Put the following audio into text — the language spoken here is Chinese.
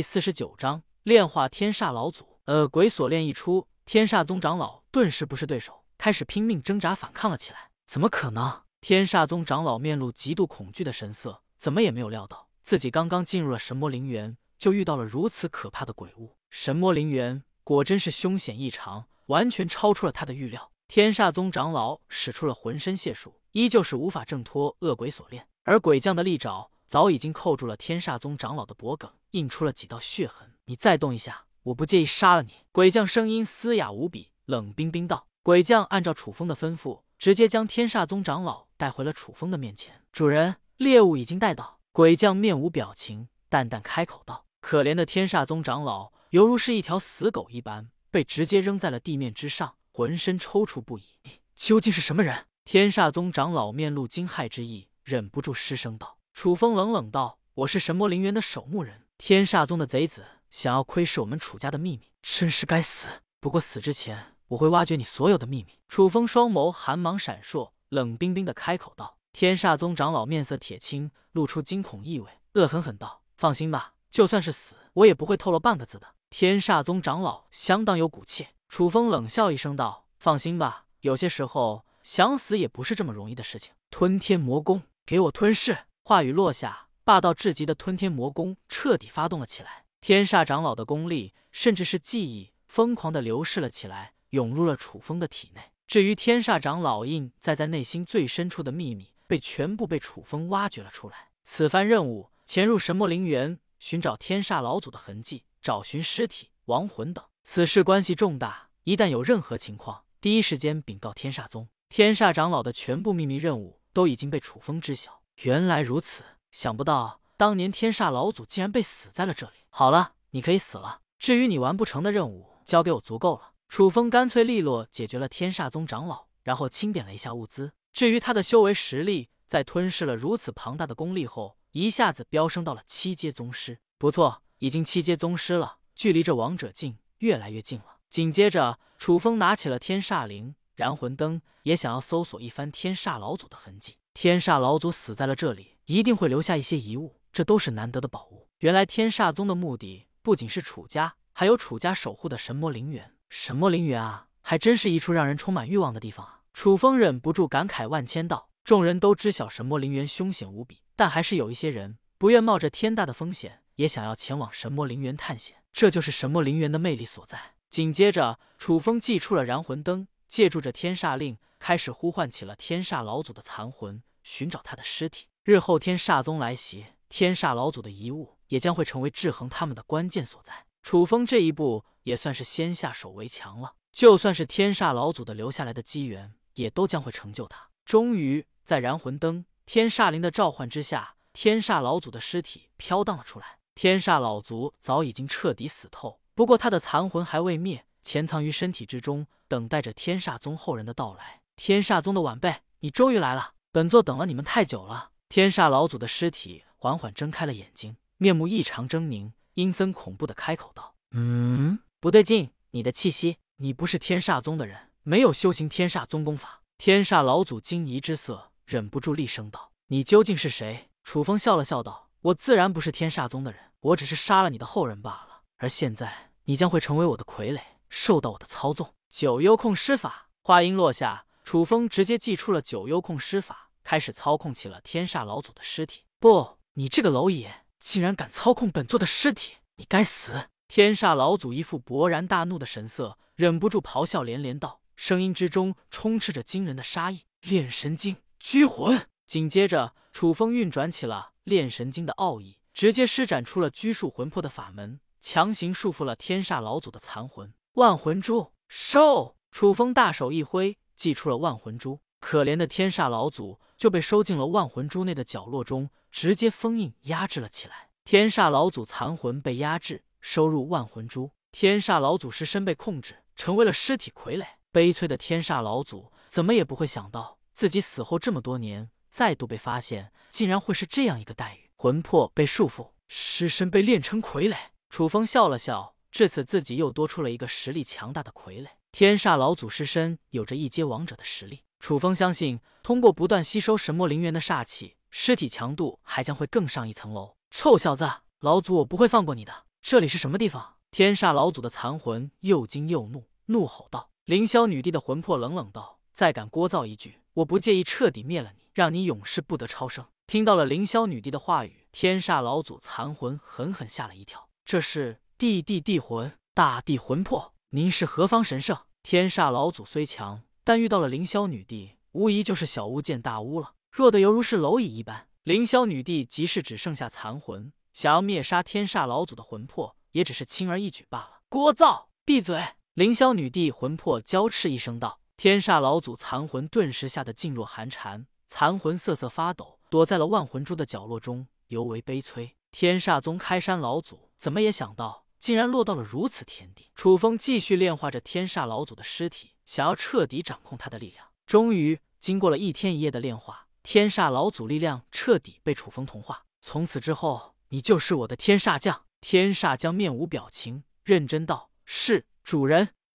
第四十九章炼化天煞老祖。呃，鬼锁链一出，天煞宗长老顿时不是对手，开始拼命挣扎反抗了起来。怎么可能？天煞宗长老面露极度恐惧的神色，怎么也没有料到自己刚刚进入了神魔陵园，就遇到了如此可怕的鬼物。神魔陵园果真是凶险异常，完全超出了他的预料。天煞宗长老使出了浑身解数，依旧是无法挣脱恶鬼锁链，而鬼将的利爪。早已经扣住了天煞宗长老的脖颈，印出了几道血痕。你再动一下，我不介意杀了你。鬼将声音嘶哑无比，冷冰冰道：“鬼将按照楚风的吩咐，直接将天煞宗长老带回了楚风的面前。主人，猎物已经带到。”鬼将面无表情，淡淡开口道：“可怜的天煞宗长老，犹如是一条死狗一般，被直接扔在了地面之上，浑身抽搐不已。究竟是什么人？”天煞宗长老面露惊骇之意，忍不住失声道。楚风冷冷道：“我是神魔陵园的守墓人，天煞宗的贼子想要窥视我们楚家的秘密，真是该死。不过死之前，我会挖掘你所有的秘密。”楚风双眸寒芒闪烁，冷冰冰的开口道：“天煞宗长老面色铁青，露出惊恐意味，恶狠狠道：‘放心吧，就算是死，我也不会透露半个字的。’天煞宗长老相当有骨气。”楚风冷笑一声道：“放心吧，有些时候想死也不是这么容易的事情。吞天魔功，给我吞噬！”话语落下，霸道至极的吞天魔功彻底发动了起来。天煞长老的功力，甚至是记忆，疯狂的流逝了起来，涌入了楚风的体内。至于天煞长老印在在内心最深处的秘密，被全部被楚风挖掘了出来。此番任务，潜入神魔陵园，寻找天煞老祖的痕迹，找寻尸体、亡魂等。此事关系重大，一旦有任何情况，第一时间禀告天煞宗。天煞长老的全部秘密任务，都已经被楚风知晓。原来如此，想不到当年天煞老祖竟然被死在了这里。好了，你可以死了。至于你完不成的任务，交给我足够了。楚风干脆利落解决了天煞宗长老，然后清点了一下物资。至于他的修为实力，在吞噬了如此庞大的功力后，一下子飙升到了七阶宗师。不错，已经七阶宗师了，距离这王者境越来越近了。紧接着，楚风拿起了天煞灵、燃魂灯，也想要搜索一番天煞老祖的痕迹。天煞老祖死在了这里，一定会留下一些遗物，这都是难得的宝物。原来天煞宗的目的不仅是楚家，还有楚家守护的神魔陵园。神魔陵园啊，还真是一处让人充满欲望的地方啊！楚风忍不住感慨万千道。众人都知晓神魔陵园凶险无比，但还是有一些人不愿冒着天大的风险，也想要前往神魔陵园探险。这就是神魔陵园的魅力所在。紧接着，楚风祭出了燃魂灯，借助着天煞令。开始呼唤起了天煞老祖的残魂，寻找他的尸体。日后天煞宗来袭，天煞老祖的遗物也将会成为制衡他们的关键所在。楚风这一步也算是先下手为强了，就算是天煞老祖的留下来的机缘，也都将会成就他。终于，在燃魂灯、天煞灵的召唤之下，天煞老祖的尸体飘荡了出来。天煞老祖早已经彻底死透，不过他的残魂还未灭，潜藏于身体之中，等待着天煞宗后人的到来。天煞宗的晚辈，你终于来了！本座等了你们太久了。天煞老祖的尸体缓缓睁开了眼睛，面目异常狰狞，阴森恐怖的开口道：“嗯，不对劲，你的气息，你不是天煞宗的人，没有修行天煞宗功法。”天煞老祖惊疑之色，忍不住厉声道：“你究竟是谁？”楚风笑了笑道：“我自然不是天煞宗的人，我只是杀了你的后人罢了。而现在，你将会成为我的傀儡，受到我的操纵。”九幽控施法，话音落下。楚风直接祭出了九幽控施法，开始操控起了天煞老祖的尸体。不，你这个蝼蚁，竟然敢操控本座的尸体，你该死！天煞老祖一副勃然大怒的神色，忍不住咆哮连连道，声音之中充斥着惊人的杀意。炼神经拘魂。紧接着，楚风运转起了炼神经的奥义，直接施展出了拘束魂魄的法门，强行束缚了天煞老祖的残魂。万魂珠收！楚风大手一挥。祭出了万魂珠，可怜的天煞老祖就被收进了万魂珠内的角落中，直接封印压制了起来。天煞老祖残魂被压制，收入万魂珠，天煞老祖尸身被控制，成为了尸体傀儡。悲催的天煞老祖怎么也不会想到，自己死后这么多年，再度被发现，竟然会是这样一个待遇：魂魄被束缚，尸身被炼成傀儡。楚风笑了笑，至此自己又多出了一个实力强大的傀儡。天煞老祖尸身有着一阶王者的实力，楚风相信，通过不断吸收神魔灵元的煞气，尸体强度还将会更上一层楼。臭小子，老祖我不会放过你的！这里是什么地方？天煞老祖的残魂又惊又怒，怒吼道：“凌霄女帝的魂魄冷冷道：再敢聒噪一句，我不介意彻底灭了你，让你永世不得超生。”听到了凌霄女帝的话语，天煞老祖残魂狠狠吓了一跳。这是地地地魂，大地魂魄，您是何方神圣？天煞老祖虽强，但遇到了凌霄女帝，无疑就是小巫见大巫了，弱的犹如是蝼蚁一般。凌霄女帝即使只剩下残魂，想要灭杀天煞老祖的魂魄，也只是轻而易举罢了。聒噪，闭嘴！凌霄女帝魂魄娇斥一声道。天煞老祖残魂顿时吓得噤若寒蝉，残魂瑟瑟发抖，躲在了万魂珠的角落中，尤为悲催。天煞宗开山老祖怎么也想到，竟然落到了如此田地。楚风继续炼化着天煞老祖的尸体，想要彻底掌控他的力量。终于，经过了一天一夜的炼化，天煞老祖力量彻底被楚风同化。从此之后，你就是我的天煞将。天煞将面无表情，认真道：“是主人。”